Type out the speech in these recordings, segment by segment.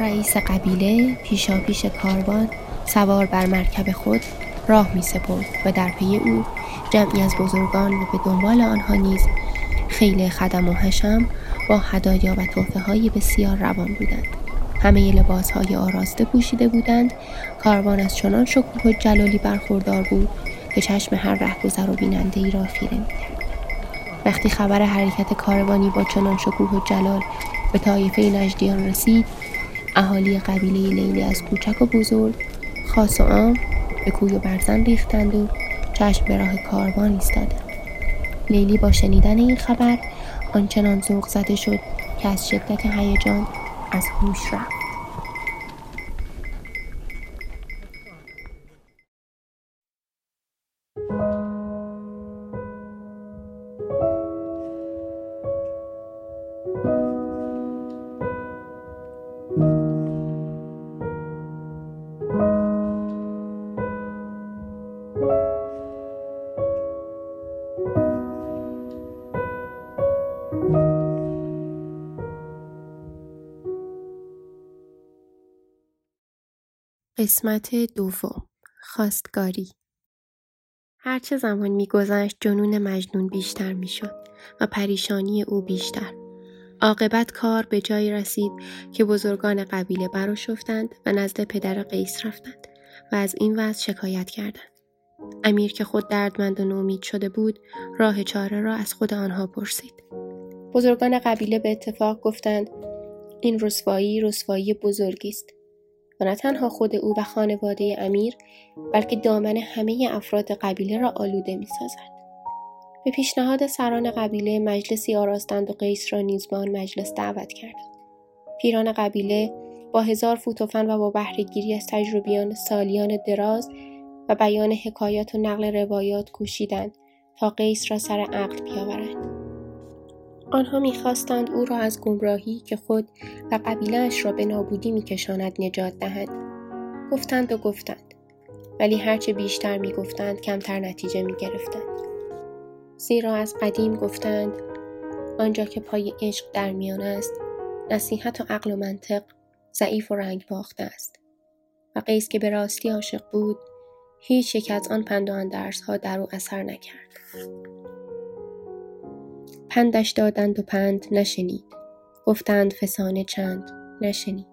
رئیس قبیله پیشا پیش کاروان سوار بر مرکب خود راه می سپرد و در پی او جمعی از بزرگان و به دنبال آنها نیز خیلی خدم و حشم با هدایا و توفه های بسیار روان بودند. همه لباس های آراسته پوشیده بودند. کاروان از چنان شکوه و جلالی برخوردار بود که چشم هر رهگذر و بیننده ای را خیره وقتی خبر حرکت کاروانی با چنان شکوه و جلال به طایفه نجدیان رسید اهالی قبیله لیلی از کوچک و بزرگ خاص و عام به کوی و برزن ریختند و چشم به راه کاروان ایستادند لیلی با شنیدن این خبر آنچنان ذوق زده شد که از شدت هیجان از هوش رفت. قسمت دوم خواستگاری. هرچه زمان میگذشت جنون مجنون بیشتر می‌شد و پریشانی او بیشتر. عاقبت کار به جایی رسید که بزرگان قبیله براشفتند و نزد پدر قیس رفتند و از این وضع شکایت کردند. امیر که خود دردمند و نومید شده بود راه چاره را از خود آنها پرسید. بزرگان قبیله به اتفاق گفتند این رسوایی رسوایی بزرگی است. و نه تنها خود او و خانواده امیر بلکه دامن همه افراد قبیله را آلوده می سازد. به پیشنهاد سران قبیله مجلسی آراستند و قیس را نیز به آن مجلس دعوت کردند. پیران قبیله با هزار فوتوفن و با بهرهگیری از تجربیان سالیان دراز و بیان حکایات و نقل روایات کوشیدند تا قیس را سر عقل بیاورند. آنها می‌خواستند او را از گمراهی که خود و قبیلهاش را به نابودی میکشاند نجات دهند گفتند و گفتند. ولی هرچه بیشتر می‌گفتند کمتر نتیجه می‌گرفتند. زیرا از قدیم گفتند آنجا که پای عشق در میان است نصیحت و عقل و منطق ضعیف و رنگ باخته است. و قیس که به راستی عاشق بود هیچ یک از آن پند و ها در او اثر نکرد. پندش دادند و پند نشنید. گفتند فسانه چند؟ نشنید.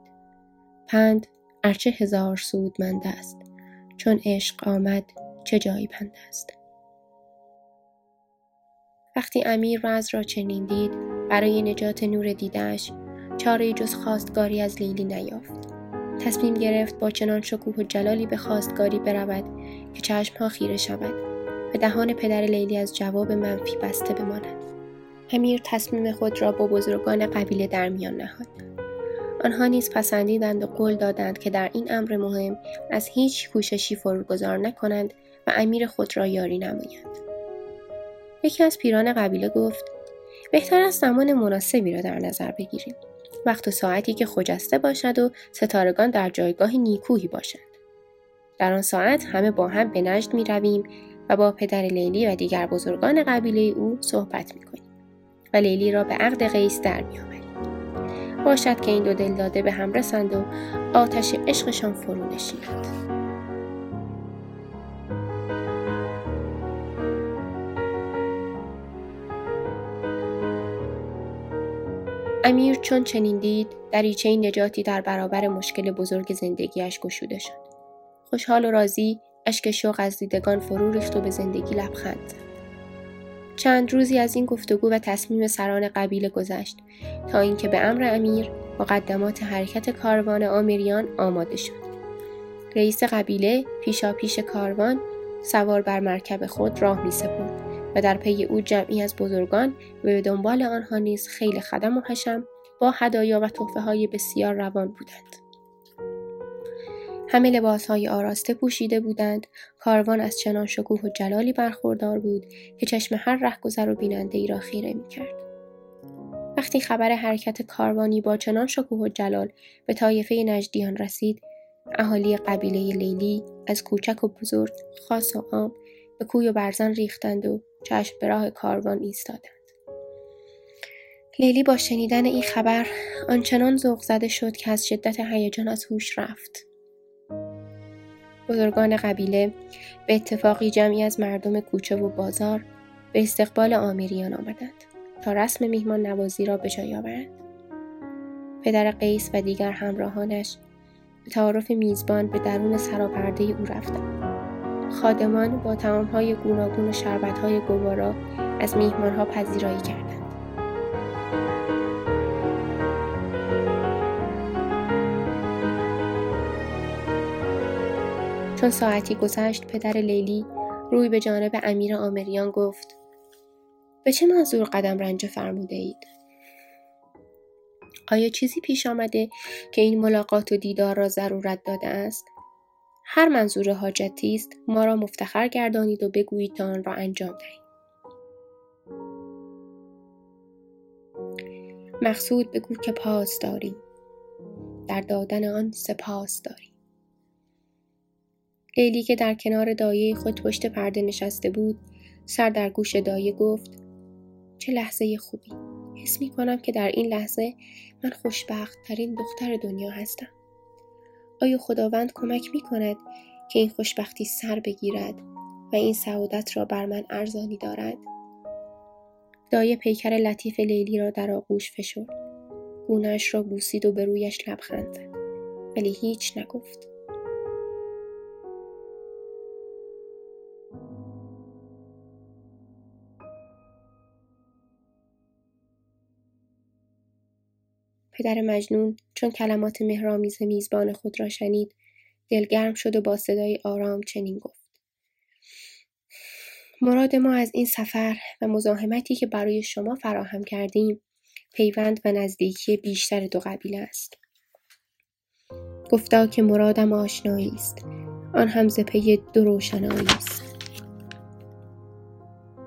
پند ارچه هزار سودمند است. چون عشق آمد چه جایی پند است؟ وقتی امیر رز را چنین دید برای نجات نور دیدهش چاره جز خواستگاری از لیلی نیافت. تصمیم گرفت با چنان شکوه و جلالی به خواستگاری برود که چشمها خیره شود. و دهان پدر لیلی از جواب منفی بسته بماند. امیر تصمیم خود را با بزرگان قبیله در میان نهاد. آنها نیز پسندیدند و قول دادند که در این امر مهم از هیچ کوششی فرگذار نکنند و امیر خود را یاری نمایند. یکی از پیران قبیله گفت بهتر است زمان مناسبی را در نظر بگیریم. وقت و ساعتی که خجسته باشد و ستارگان در جایگاه نیکویی باشند. در آن ساعت همه با هم به نجد می رویم و با پدر لیلی و دیگر بزرگان قبیله او صحبت می کنیم. و لیلی را به عقد قیس در میآوریم باشد که این دو دل داده به هم رسند و آتش عشقشان فرو نشیند. امیر چون چنین دید دریچه نجاتی در برابر مشکل بزرگ زندگیش گشوده شد. خوشحال و راضی اشک شوق از دیدگان فرو ریخت و به زندگی لبخند زد. چند روزی از این گفتگو و تصمیم سران قبیله گذشت تا اینکه به امر امیر مقدمات حرکت کاروان آمیریان آماده شد رئیس قبیله پیشا پیش کاروان سوار بر مرکب خود راه می سپرد و در پی او جمعی از بزرگان و به دنبال آنها نیز خیلی خدم و حشم با هدایا و تحفه های بسیار روان بودند. همه های آراسته پوشیده بودند. کاروان از چنان شکوه و جلالی برخوردار بود که چشم هر رهگذر و بیننده ای را خیره کرد. وقتی خبر حرکت کاروانی با چنان شکوه و جلال به طایفه نجدیان رسید اهالی قبیله لیلی از کوچک و بزرگ خاص و عام به کوی و برزن ریختند و چشم به راه کاروان ایستادند. لیلی با شنیدن این خبر آنچنان ذوق زده شد که از شدت هیجان از هوش رفت. بزرگان قبیله به اتفاقی جمعی از مردم کوچه و بازار به استقبال آمیریان آمدند تا رسم میهمان نوازی را به جای آورند. پدر قیس و دیگر همراهانش به تعارف میزبان به درون سراپرده او رفتند. خادمان با تعامهای گوناگون و شربتهای گوارا از میهمانها پذیرایی کردند. چون ساعتی گذشت پدر لیلی روی به جانب امیر آمریان گفت به چه منظور قدم رنج فرموده اید؟ آیا چیزی پیش آمده که این ملاقات و دیدار را ضرورت داده است؟ هر منظور حاجتی است ما را مفتخر گردانید و بگویید تا آن را انجام دهیم. مقصود بگو که پاس داری. در دادن آن سپاس داری. لیلی که در کنار دایه خود پشت پرده نشسته بود سر در گوش دایه گفت چه لحظه خوبی. حس می کنم که در این لحظه من خوشبخت ترین دختر دنیا هستم. آیا خداوند کمک می کند که این خوشبختی سر بگیرد و این سعادت را بر من ارزانی دارد؟ دایه پیکر لطیف لیلی را در آغوش فشرد. گونهاش را بوسید و به رویش لبخند زد. ولی هیچ نگفت. پدر مجنون چون کلمات مهرامیز میزبان خود را شنید دلگرم شد و با صدای آرام چنین گفت. مراد ما از این سفر و مزاحمتی که برای شما فراهم کردیم پیوند و نزدیکی بیشتر دو قبیله است. گفتا که مرادم آشنایی است. آن هم ز دو روشنایی است.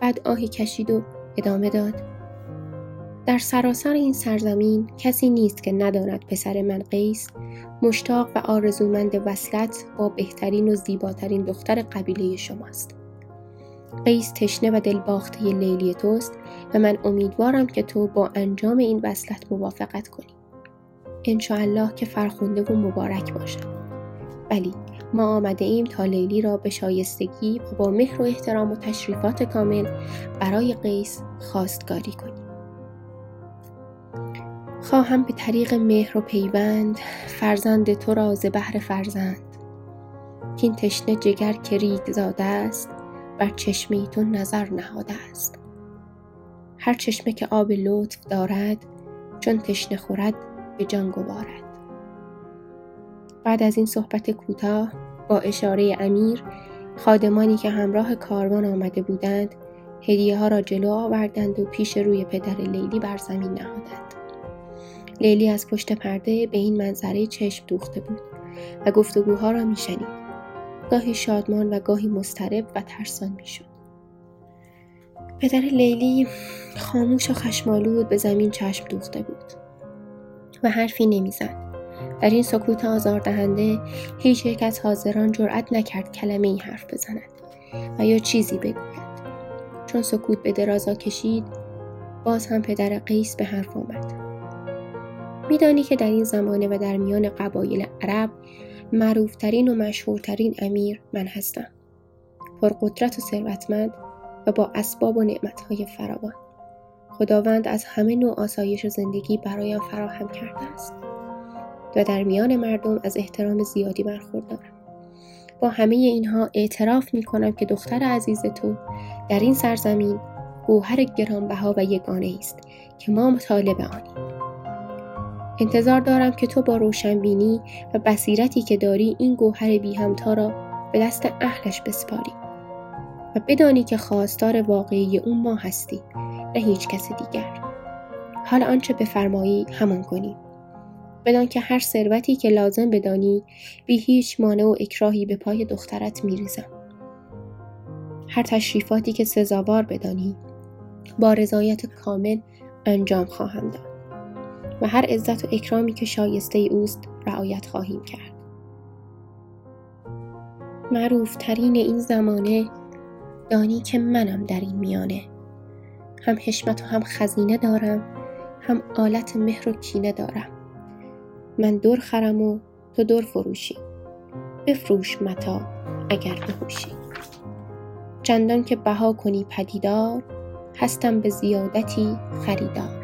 بعد آهی کشید و ادامه داد. در سراسر این سرزمین کسی نیست که نداند پسر من قیس مشتاق و آرزومند وصلت با بهترین و زیباترین دختر قبیله شماست قیس تشنه و دلباخته لیلی توست و من امیدوارم که تو با انجام این وصلت موافقت کنی. انشاءالله که فرخونده و مبارک باشد ولی ما آمده ایم تا لیلی را به شایستگی و با مهر و احترام و تشریفات کامل برای قیس خواستگاری کنیم. خواهم به طریق مهر و پیوند فرزند تو را ز بهر فرزند. که این تشنه جگر که ریگ زاده است بر چشمه تو نظر نهاده است. هر چشمه که آب لطف دارد چون تشنه خورد به جان گوارد. بعد از این صحبت کوتاه با اشاره امیر خادمانی که همراه کاروان آمده بودند هدیه ها را جلو آوردند و پیش روی پدر لیلی بر زمین نهادند. لیلی از پشت پرده به این منظره چشم دوخته بود و گفتگوها را میشنید. گاهی شادمان و گاهی مسترب و ترسان می‌شد. پدر لیلی خاموش و خشمالود به زمین چشم دوخته بود و حرفی نمی‌زد. در این سکوت آزاردهنده هیچ یک از حاضران جرأت نکرد کلمه ای حرف بزند و یا چیزی بگوید. چون سکوت به درازا کشید باز هم پدر قیس به حرف آمد. میدانی که در این زمانه و در میان قبایل عرب معروفترین و مشهورترین امیر من هستم. پرقدرت و ثروتمند و با اسباب و نعمتهای فراوان. خداوند از همه نوع آسایش و زندگی برایم فراهم کرده است و در میان مردم از احترام زیادی برخوردارم. با همه اینها اعتراف می کنم که دختر عزیز تو در این سرزمین گوهر گرانبها و یگانه است که ما مطالب آنیم. انتظار دارم که تو با روشنبینی و بصیرتی که داری این گوهر بی همتا را به دست اهلش بسپاری و بدانی که خواستار واقعی اون ما هستی نه هیچ کس دیگر. حال آنچه بفرمایی همان کنی. بدان که هر ثروتی که لازم بدانی بی هیچ مانع و اکراهی به پای دخترت میریزم. هر تشریفاتی که سزاوار بدانی با رضایت کامل انجام خواهم داد. و هر عزت و اکرامی که شایسته اوست رعایت خواهیم کرد. معروف ترین این زمانه دانی که منم در این میانه. هم حشمت و هم خزینه دارم هم آلت مهر و کینه دارم. من دور خرم و تو دور فروشی. بفروش متا اگر بهوشی چندان که بها کنی پدیدار هستم به زیادتی خریدار.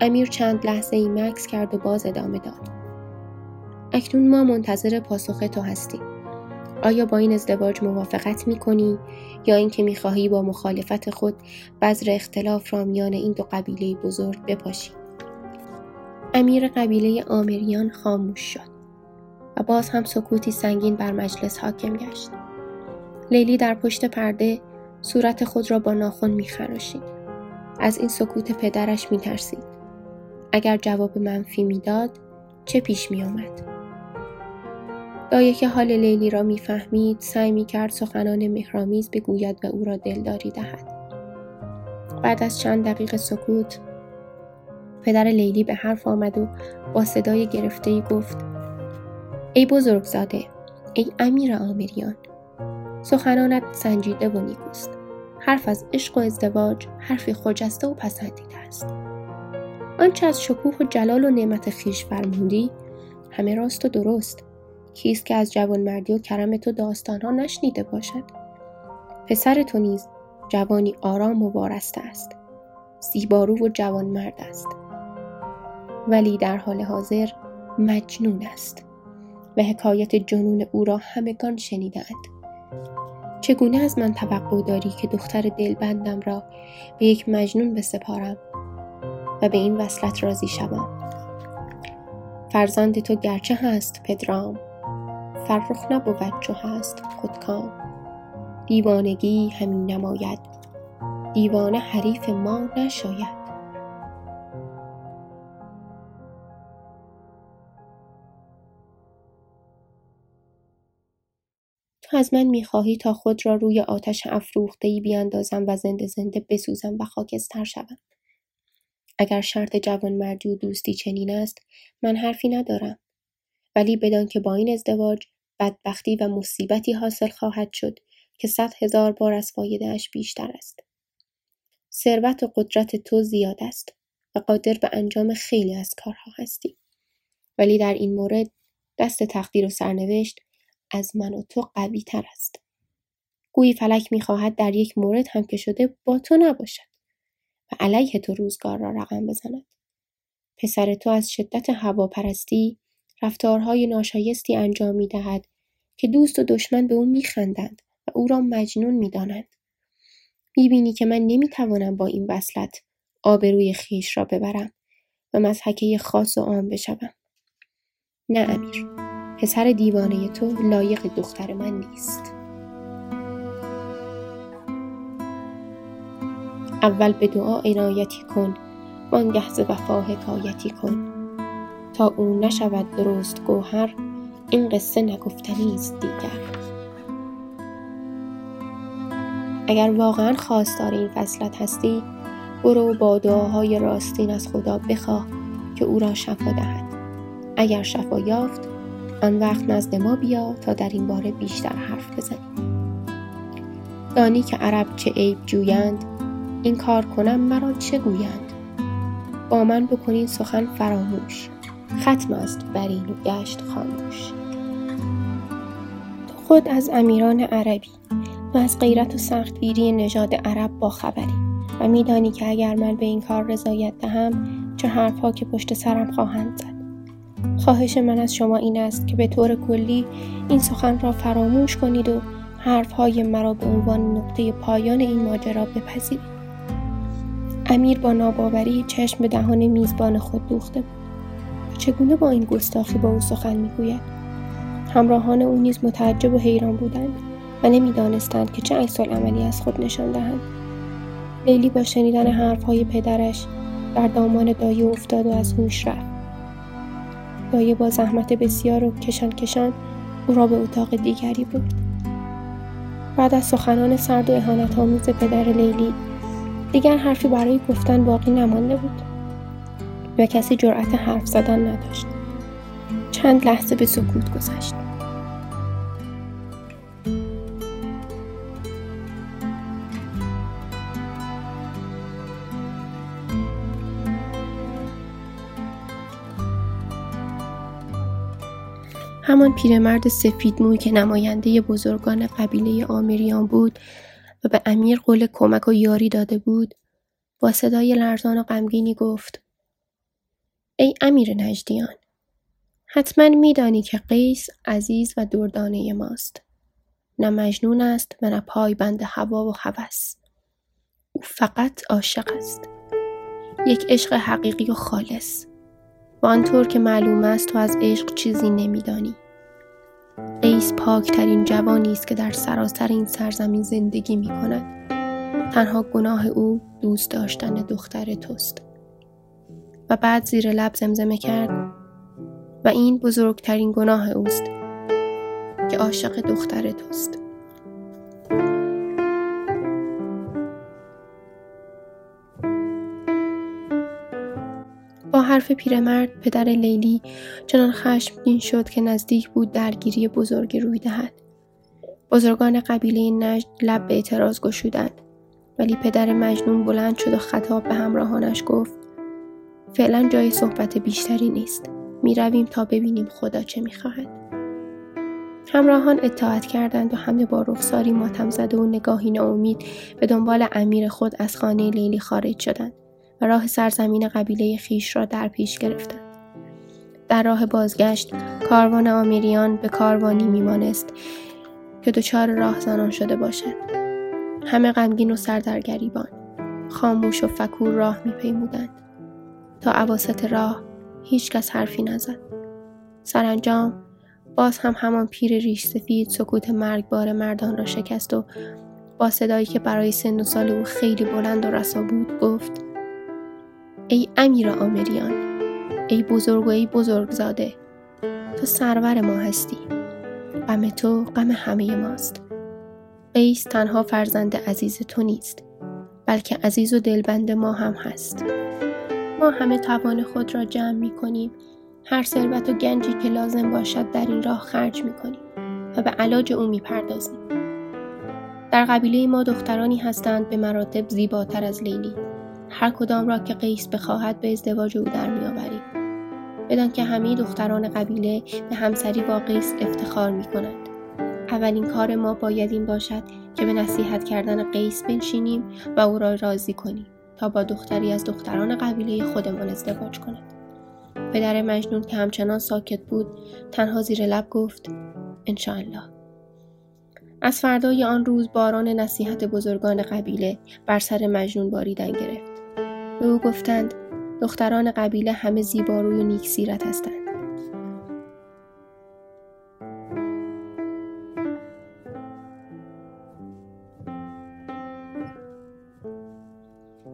امیر چند لحظه ای مکس کرد و باز ادامه داد. اکنون ما منتظر پاسخ تو هستیم. آیا با این ازدواج موافقت می کنی یا اینکه می خواهی با مخالفت خود بذر اختلاف را میان این دو قبیله بزرگ بپاشی؟ امیر قبیله آمریان خاموش شد و باز هم سکوتی سنگین بر مجلس حاکم گشت. لیلی در پشت پرده صورت خود را با ناخن میخراشید. از این سکوت پدرش میترسید. اگر جواب منفی می‌داد چه پیش میآمد؟ دایه که حال لیلی را می‌فهمید سعی می‌کرد سخنان مهرامیز بگوید و او را دلداری دهد. بعد از چند دقیقه سکوت پدر لیلی به حرف آمد و با صدای گرفته ای گفت ای بزرگزاده ای امیر آمریان سخنانت سنجیده و نیکوست. حرف از عشق و ازدواج حرفی خجسته و پسندیده است. آنچه از شکوه و جلال و نعمت خیش فرمودی همه راست و درست. کیست که از جوانمردی و کرم تو داستانها نشنیده باشد؟ پسر تو نیز جوانی آرام و وارسته است. زیبارو و جوانمرد است. ولی در حال حاضر مجنون است. و حکایت جنون او را همگان شنیدند چگونه از من توقع داری که دختر دلبندم را به یک مجنون بسپارم؟ و به این وصلت راضی شوم. فرزند تو گرچه هست پدرام. فرخ نبود چو هست خودکام. دیوانگی همین نماید. دیوانه حریف ما نشاید. تو از من می‌خواهی تا خود را روی آتش افروختهای بیاندازم و زنده زنده بسوزم و خاکستر شوم. اگر شرط جوانمردی و دوستی چنین است من حرفی ندارم. ولی بدان که با این ازدواج بدبختی و مصیبتی حاصل خواهد شد که صد هزار بار از فایدهاش بیشتر است. ثروت و قدرت تو زیاد است و قادر به انجام خیلی از کارها هستی. ولی در این مورد دست تقدیر و سرنوشت از من و تو قوی تر است. گویی فلک می‌خواهد در یک مورد هم که شده با تو نباشد. و علیه تو روزگار را رقم بزند. پسر تو از شدت هواپرستی رفتارهای ناشایستی انجام می دهد که دوست و دشمن به او میخندند و او را مجنون می‌دانند. می‌بینی که من نمی‌توانم با این وصلت آبروی خیش را ببرم و مزحکه خاص و عام بشوم. نه امیر پسر دیوانه تو لایق دختر من نیست. اول به دعا عنایتی کن وانگه ز وفا حکایتی کن. تا او نشود درست گوهر این قصه نگفتنی است دیگر. اگر واقعا خواستار این فصلت هستی برو با دعاهای راستین از خدا بخواه که او را شفا دهد. اگر شفا یافت آن وقت نزد ما بیا تا در این باره بیشتر حرف بزنیم. دانی که عرب چه عیب جویند این کار کنم مرا چه گویند؟ با من بکنین سخن فراموش. ختم است بر این گشت خاموش. تو خود از امیران عربی. و از غیرت و سختگیری نژاد عرب با خبری. و میدانی که اگر من به این کار رضایت دهم چه حرفها که پشت سرم خواهند زد. خواهش من از شما این است که به طور کلی این سخن را فراموش کنید و حرفهای مرا به عنوان نقطه پایان این ماجرا بپذیرید. امیر با ناباوری چشم به دهان میزبان خود دوخته بود. چگونه با این گستاخی با او سخن می‌گوید؟ همراهان او نیز متعجب و حیران بودند و نمی‌دانستند که چه عکس عملی از خود نشان دهند. لیلی با شنیدن حرفهای پدرش در دامان دایه افتاد و از هوش رفت. دایه با زحمت بسیار و کشان کشان او را به اتاق دیگری برد. بعد از سخنان سرد و اهانت آمیز پدر لیلی دیگر حرفی برای گفتن باقی نمانده بود. و کسی جرأت حرف زدن نداشت. چند لحظه به سکوت گذشت. همان پیرمرد سفید موی که نماینده بزرگان قبیله آمریان بود به امیر قول کمک و یاری داده بود با صدای لرزان و غمگینی گفت ای امیر نجدیان حتما میدانی که قیس عزیز و دردانه ماست. نه مجنون است و نه بند هوا و هوس. او فقط عاشق است. یک عشق حقیقی و خالص. و آنطور که معلوم است تو از عشق چیزی نمیدانی. قیس پاکترین جوانی است که در سراسر این سرزمین زندگی می کند. تنها گناه او دوست داشتن دختر توست. و بعد زیر لب زمزمه کرد و این بزرگترین گناه اوست که عاشق دختر توست. حرف پیرمرد پدر لیلی چنان خشمگین شد که نزدیک بود درگیری بزرگی روی دهد. بزرگان قبیله نجد لب به اعتراض گشودند. ولی پدر مجنون بلند شد و خطاب به همراهانش گفت فعلا جای صحبت بیشتری نیست. می رویم تا ببینیم خدا چه می خواهد. همراهان اطاعت کردند و همه با رخساری ماتم زده و نگاهی ناامید به دنبال امیر خود از خانه لیلی خارج شدند. و راه سرزمین قبیله خیش را در پیش گرفتند. در راه بازگشت کاروان آمیریان به کاروانی میمانست که دچار راه زنان شده باشد. همه غمگین و سردرگریبان خاموش و فکور راه میپیمودند تا عواسط راه هیچ کس حرفی نزد. سرانجام باز هم همان پیر ریش سفید سکوت مرگبار مردان را شکست و با صدایی که برای سن و سال او خیلی بلند و رسا بود گفت ای امیر آمریان ای بزرگ و ای بزرگزاده تو سرور ما هستی. غم تو غم همه ماست. قیس تنها فرزند عزیز تو نیست بلکه عزیز و دلبند ما هم هست. ما همه توان خود را جمع می کنیم هر ثروت و گنجی که لازم باشد در این راه خرج می کنیم و به علاج او می پردازیم. در قبیله ما دخترانی هستند به مراتب زیباتر از لیلی. هر کدام را که قیس بخواهد به ازدواج او در میآوریم بدان که همه دختران قبیله به همسری با قیس افتخار می کنند. اولین کار ما باید این باشد که به نصیحت کردن قیس بنشینیم و او را راضی کنیم تا با دختری از دختران قبیله خودمان ازدواج کند. پدر مجنون که همچنان ساکت بود تنها زیر لب گفت انشاءالله. از فردای آن روز باران نصیحت بزرگان قبیله بر سر مجنون باریدن گرفت. به او گفتند دختران قبیله همه زیباروی و نیک سیرت هستند.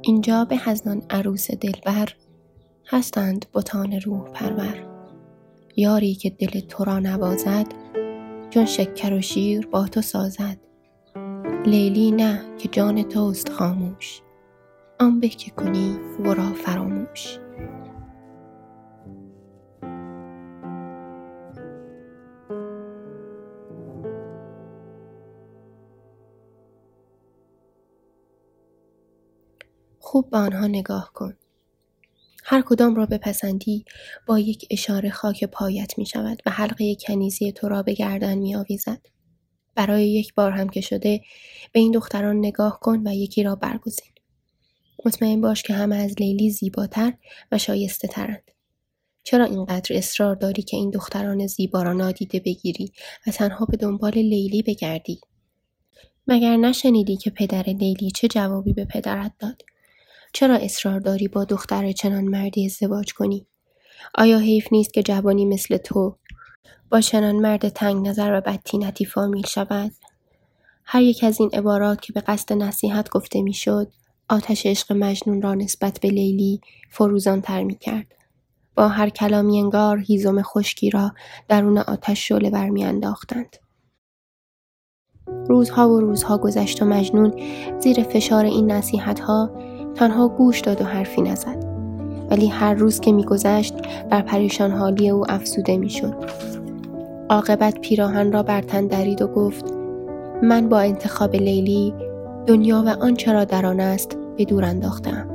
اینجا به هزنان عروس دلبر هستند بتان روح پرور. یاری که دل تو را نوازد چون شکر و شیر با تو سازد. لیلی نه که جان توست خاموش. آن به که کنی ورا فراموش خوب به آنها نگاه کن هر کدام را بپسندی با یک اشاره خاک پایت می شود و حلقه کنیزی تو را به گردن می آویزد. برای یک بار هم که شده به این دختران نگاه کن و یکی را برگزین. مطمئن باش که همه از لیلی زیباتر و شایسته ترند. چرا اینقدر اصرار داری که این دختران زیبا را نادیده بگیری و تنها به دنبال لیلی بگردی؟ مگر نشنیدی که پدر لیلی چه جوابی به پدرت داد؟ چرا اصرار داری با دختر چنان مردی ازدواج کنی؟ آیا حیف نیست که جوانی مثل تو با چنان مرد تنگ نظر و بدتینتی فامیل شود؟ هر یک از این عبارات که به قصد نصیحت گفته می‌شد آتش عشق مجنون را نسبت به لیلی فروزان تر می کرد. با هر کلامی انگار هیزم خشکی را درون آتش شعله برمیانداختند. روزها و روزها گذشت و مجنون زیر فشار این نصیحت ها تنها گوش داد و حرفی نزد. ولی هر روز که میگذشت بر پریشان حالی او افسوده می‌شد. عاقبت پیراهن را بر تن درید و گفت من با انتخاب لیلی دنیا و آنچه را در آن است به دور انداختم.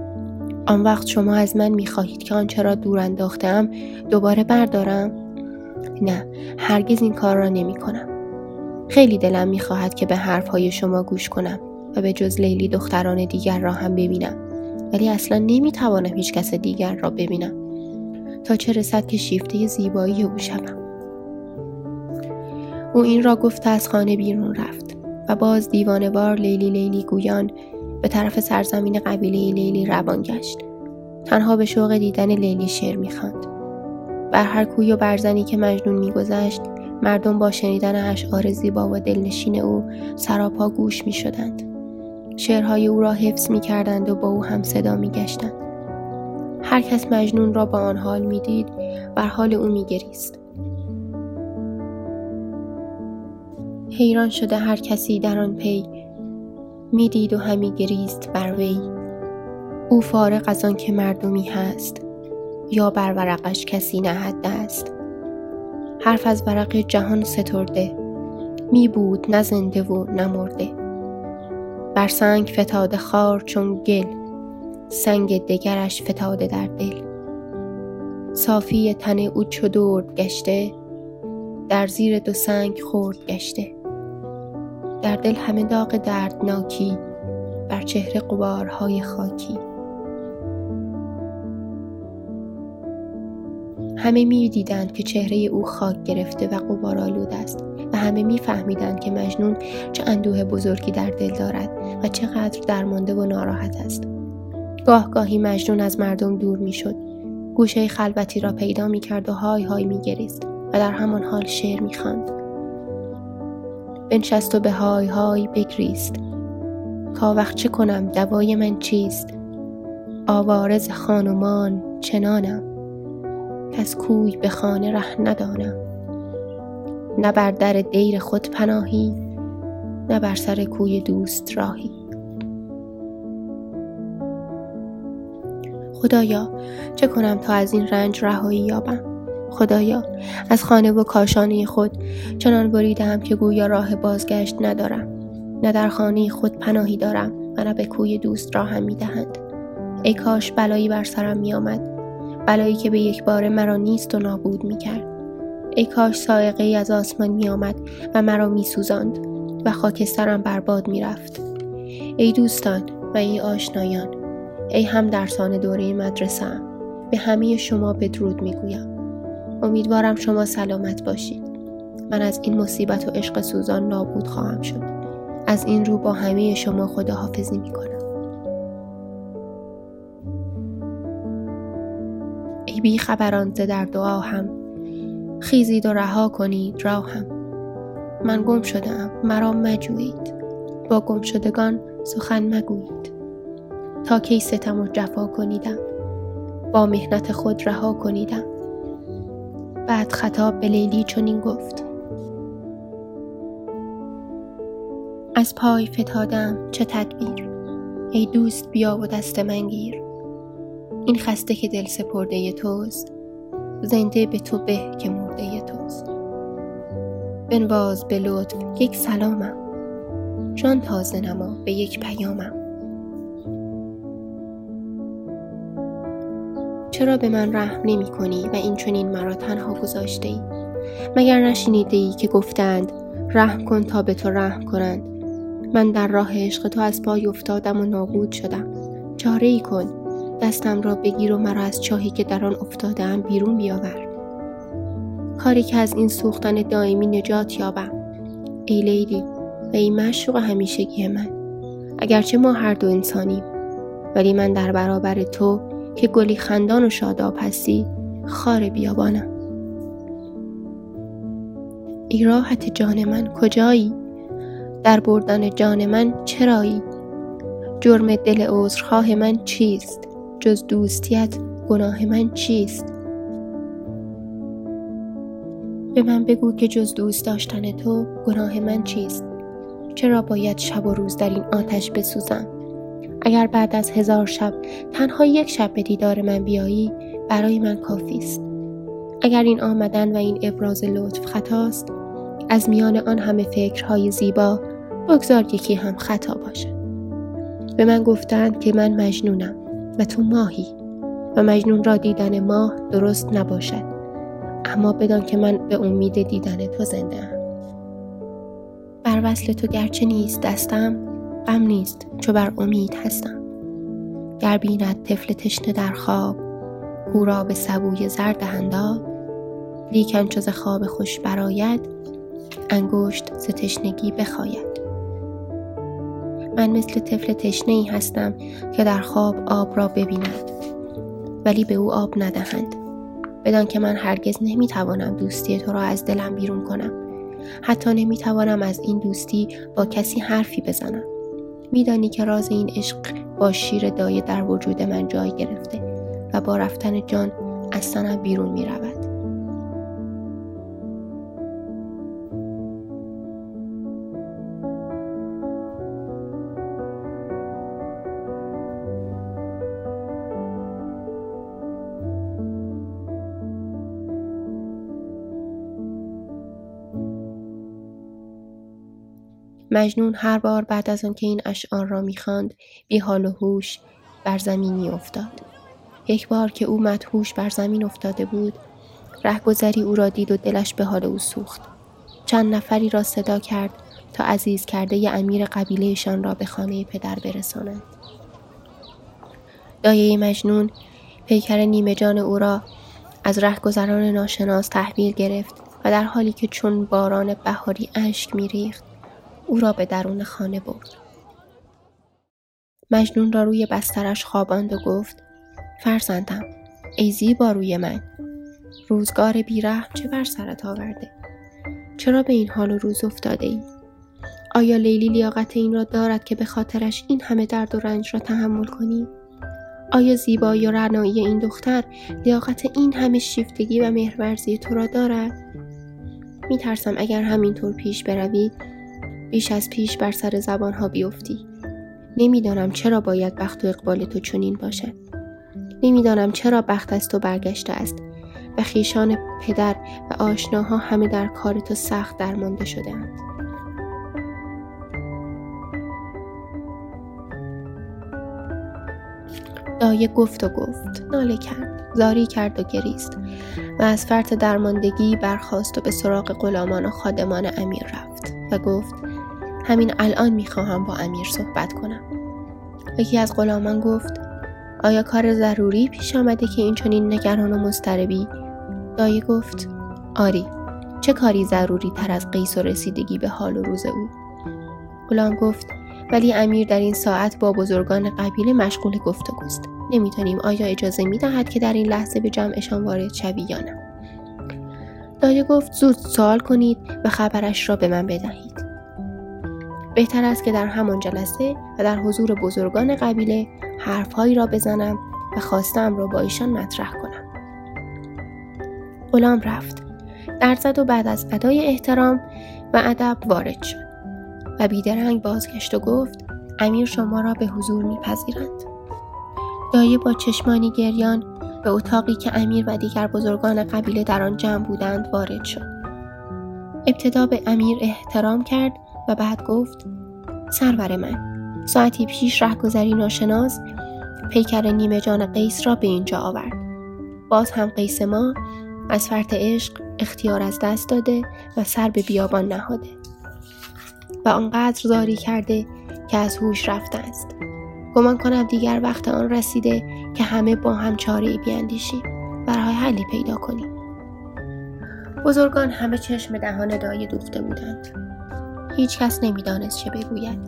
آن وقت شما از من می خواهید که آنچه را دور انداختم دوباره بردارم؟ نه هرگز این کار را نمی کنم خیلی دلم می خواهد که به حرفهای شما گوش کنم و به جز لیلی دختران دیگر را هم ببینم ولی اصلا نمی توانم هیچ کس دیگر را ببینم تا چه رسد که شیفته زیبایی او شوم او این را گفت از خانه بیرون رفت و باز دیوانوار لیلی لیلی گویان به طرف سرزمین قبیله لیلی روان گشت تنها به شوق دیدن لیلی شعر می‌خواند بر هر کوی و برزنی که مجنون میگذشت مردم با شنیدن اشعار زیبا و دلنشین او سراپا گوش می شدند. شعرهای او را حفظ می کردند و با او هم صدا می گشتند. هر کس مجنون را با آن حال می دید بر حال او می گریست. حیران شده هر کسی در آن پی می دید و همی گریست بر وی. او فارغ از آن که مردمی هست یا بر ورقش کسی نهد است حرف از ورق جهان سترده. می بود نه زنده و نه مرده. بر سنگ فتاده خار چون گل سنگ دگرش فتاده در دل. صافی تن او چو درد گشته در زیر دو سنگ خورد گشته. در دل همه داغ دردناکی بر چهره قبارهای خاکی همه می دیدند که چهره او خاک گرفته و آلود است و همه می فهمیدند که مجنون چه اندوه بزرگی در دل دارد و چقدر درمانده و ناراحت است. گاه گاهی مجنون از مردم دور می شد. گوشه خلوتی را پیدا می کرد و های های می گریست و در همان حال شعر می خاند. بنشست و به های های بگریست. وقت چه کنم؟ دوای من چیست؟ آوارز خانمان چنانم. از کوی به خانه ره ندانم. نه بر در دیر خود پناهی نه بر سر کوی دوست راهی. خدایا چه کنم تا از این رنج رهایی یابم؟ خدایا از خانه و کاشانه خود چنان بریدم که گویا راه بازگشت ندارم نه در خانه خود پناهی دارم و نه به کوی دوست راهم می‌دهند ای کاش بلایی بر سرم میآمد بلایی که به یک بار مرا نیست و نابود می کرد. ای کاش سائقه ای از آسمان می آمد و مرا می سوزاند و خاکسترم برباد می رفت. ای دوستان و ای آشنایان ای هم درسان دوره مدرسه به همه شما بدرود می گویم. امیدوارم شما سلامت باشید. من از این مصیبت و عشق سوزان نابود خواهم شد. از این رو با همه شما خداحافظی می کنم. بی خبران در دعا هم خیزید و رها کنید راهم من گم شدم مرا مجویید با گم شدگان سخن مگویید تا کی ستم و جفا کنیدم با مهنت خود رها کنیدم بعد خطاب به لیلی چنین گفت. از پای فتادم چه تدبیر. ای دوست بیا و دست من گیر. این خسته که دل سپرده توست زنده به تو به که مرده توست. بنواز به لطف یک سلامم. جان تازه نما به یک پیامم. چرا به من رحم نمی کنی و این چنین مرا تنها گذاشته ای؟ مگر نشنیده ای که گفتند رحم کن تا به تو رحم کنند. من در راه عشق تو از پای افتادم و نابود شدم. چاره ای کن دستم را بگیر و مرا از چاهی که در آن افتادم بیرون بیاور. کاری که از این سوختن دائمی نجات یابم. ای لیلی و ای مشوق همیشگی من اگرچه ما هر دو انسانیم ولی من در برابر تو که گلی خندان و شاداب هستی خار بیابانم. ای راحت جان من کجایی؟ در بردن جان من چرایی؟ جرم دل عذرخواه من چیست؟ جز دوستیت گناه من چیست؟ به من بگو که جز دوست داشتن تو گناه من چیست؟ چرا باید شب و روز در این آتش بسوزم؟ اگر بعد از هزار شب تنها یک شب به دیدار من بیایی برای من کافی است. اگر این آمدن و این ابراز لطف خطاست از میان آن همه فکرهای زیبا بگذار یکی هم خطا باشد. به من گفتند که من مجنونم و تو ماهی و مجنون را دیدن ماه درست نباشد. اما بدان که من به امید دیدن تو زنده ام. بر وصل تو گرچه نیست دستم غم نیست چو بر امید هستم. گر بیند طفل تشنه در خواب او را به سبوی زرد هندا لیکن چو ز خواب خوش براید انگشت ز تشنگی بخاید. من مثل طفل تشنه ای هستم که در خواب آب را ببیند ولی به او آب ندهند. بدان که من هرگز نمی‌توانم دوستی تو را از دلم بیرون کنم. حتی نمی‌توانم از این دوستی با کسی حرفی بزنم. میدانی که راز این عشق با شیر دایه در وجود من جای گرفته و با رفتن جان از تنم بیرون می مجنون هر بار بعد از آنکه این اشعار را می‌خواند بی حال و هوش بر زمین افتاد. یک بار که او مدهوش بر زمین افتاده بود رهگذری او را دید و دلش به حال او سوخت. چند نفری را صدا کرد تا عزیز کرده ی امیر قبیلهشان را به خانه پدر برسانند دایه مجنون پیکر نیمه جان او را از رهگذران ناشناس تحویل گرفت و در حالی که چون باران بهاری اشک میریخت او را به درون خانه برد. مجنون را روی بسترش خواباند و گفت فرزندم ای زیبا روی من روزگار بیرحم چه بر سرت آورده چرا به این حال و روز افتاده ای؟ آیا لیلی لیاقت این را دارد که به خاطرش این همه درد و رنج را تحمل کنی؟ آیا زیبایی و رعنایی این دختر لیاقت این همه شیفتگی و مهرورزی تو را دارد؟ می ترسم اگر همینطور پیش بروی بیش از پیش بر سر زبان ها بیفتی. نمی‌دانم چرا باید بخت و اقبال تو چنین باشد. نمی‌دانم چرا بخت از تو برگشته است و خیشان پدر و آشناها همه در کار تو سخت درمانده شده اند. دایه گفت و گفت ناله کرد زاری کرد و گریست و از فرط درماندگی برخواست و به سراغ غلامان و خادمان امیر رفت و گفت همین الان می‌خواهم با امیر صحبت کنم. یکی از غلامان گفت آیا کار ضروری پیش آمده که این چنین نگران و مضطربی؟ دایی گفت آری چه کاری ضروری تر از قیس و رسیدگی به حال و روز او؟ غلام گفت ولی امیر در این ساعت با بزرگان قبیله مشغول گفتگوست نمی‌تونیم آیا اجازه می‌دهد که در این لحظه به جمعشان وارد شوی یا نه؟ دایه گفت زود سوال کنید و خبرش را به من بدهید. بهتر است که در همان جلسه و در حضور بزرگان قبیله حرفهایی را بزنم و خواستم را با ایشان مطرح کنم. غلام رفت. در زد و بعد از ادای احترام و ادب وارد شد و بیدرنگ بازگشت و گفت امیر شما را به حضور میپذیرند. دایه با چشمانی گریان به اتاقی که امیر و دیگر بزرگان قبیله در آن جمع بودند وارد شد. ابتدا به امیر احترام کرد و بعد گفت سرور من ساعتی پیش رهگذری ناشناس پیکر نیمه جان قیس را به اینجا آورد. باز هم قیس ما از فرط عشق اختیار از دست داده و سر به بیابان نهاده و آنقدر زاری کرده که از هوش رفته است. گمان کنم دیگر وقت آن رسیده که همه با هم چاره بیاندیشیم و راه حلی پیدا کنیم. بزرگان همه چشم دهان دایه دوخته بودند. هیچ کس نمی‌دانست چه بگوید.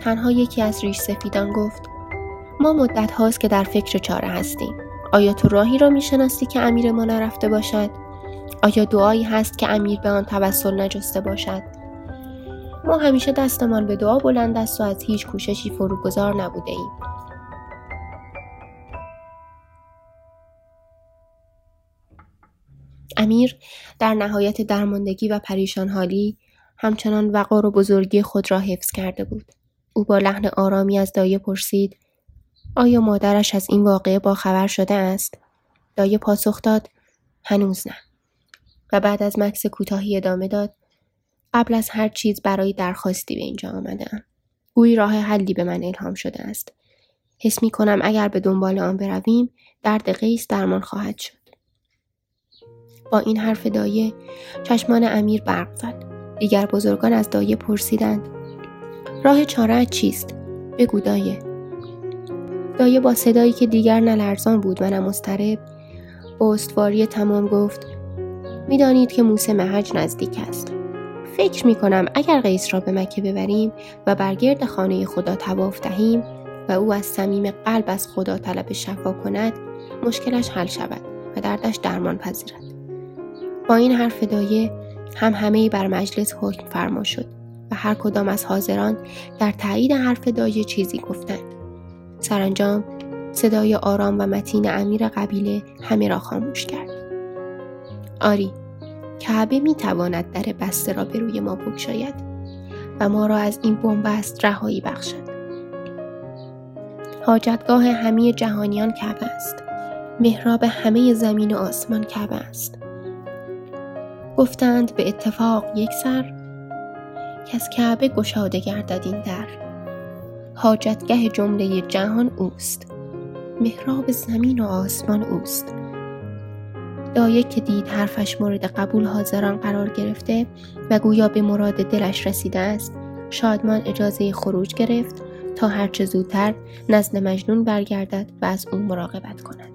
تنها یکی از ریش سفیدان گفت ما مدت هاست که در فکر چاره هستیم. آیا تو راهی را می‌شناسی که امیر ما نرفته باشد؟ آیا دعایی هست که امیر به آن توسل نجسته باشد؟ ما همیشه دستمان به دعا بلند است و از هیچ کوششی فروگذار نبوده ایم. امیر در نهایت درماندگی و پریشان حالی همچنان وقار و بزرگی خود را حفظ کرده بود. او با لحن آرامی از دایه پرسید آیا مادرش از این واقعه با خبر شده است؟ دایه پاسخ داد هنوز نه. و بعد از مکس کوتاهی ادامه داد قبل از هر چیز برای درخواستی به اینجا آمدم. گویی راه حلی به من الهام شده است. حس می کنم اگر به دنبال آن برویم درد قیس درمان خواهد شد. با این حرف دایه چشمان امیر برق زد دیگر بزرگان از دایه پرسیدند. راه چاره چیست؟ بگو دایه. دایه با صدایی که دیگر نه لرزان بود و نه مضطرب با استواری تمام گفت می‌دانید که موسی محج نزدیک است. فکر می کنم اگر قیس را به مکه ببریم و برگرد خانه خدا تواف دهیم و او از صمیم قلب از خدا طلب شفا کند مشکلش حل شود و دردش درمان پذیرد با این حرف دایه هم همه بر مجلس حکم فرما شد و هر کدام از حاضران در تایید حرف دایه چیزی گفتند. سرانجام صدای آرام و متین امیر قبیله همه را خاموش کرد. آری کعبه می تواند در بسته را به روی ما بگشاید و ما را از این بنبست رهایی بخشد. حاجتگاه همه جهانیان کعبه است. محراب همه زمین و آسمان کعبه است. گفتند به اتفاق یک سر که از کعبه گشاده گردد این در. حاجتگه جمله جهان اوست محراب زمین و آسمان اوست. دایه که دید حرفش مورد قبول حاضران قرار گرفته و گویا به مراد دلش رسیده است شادمان اجازه خروج گرفت تا هرچه زودتر نزد مجنون برگردد و از او مراقبت کند.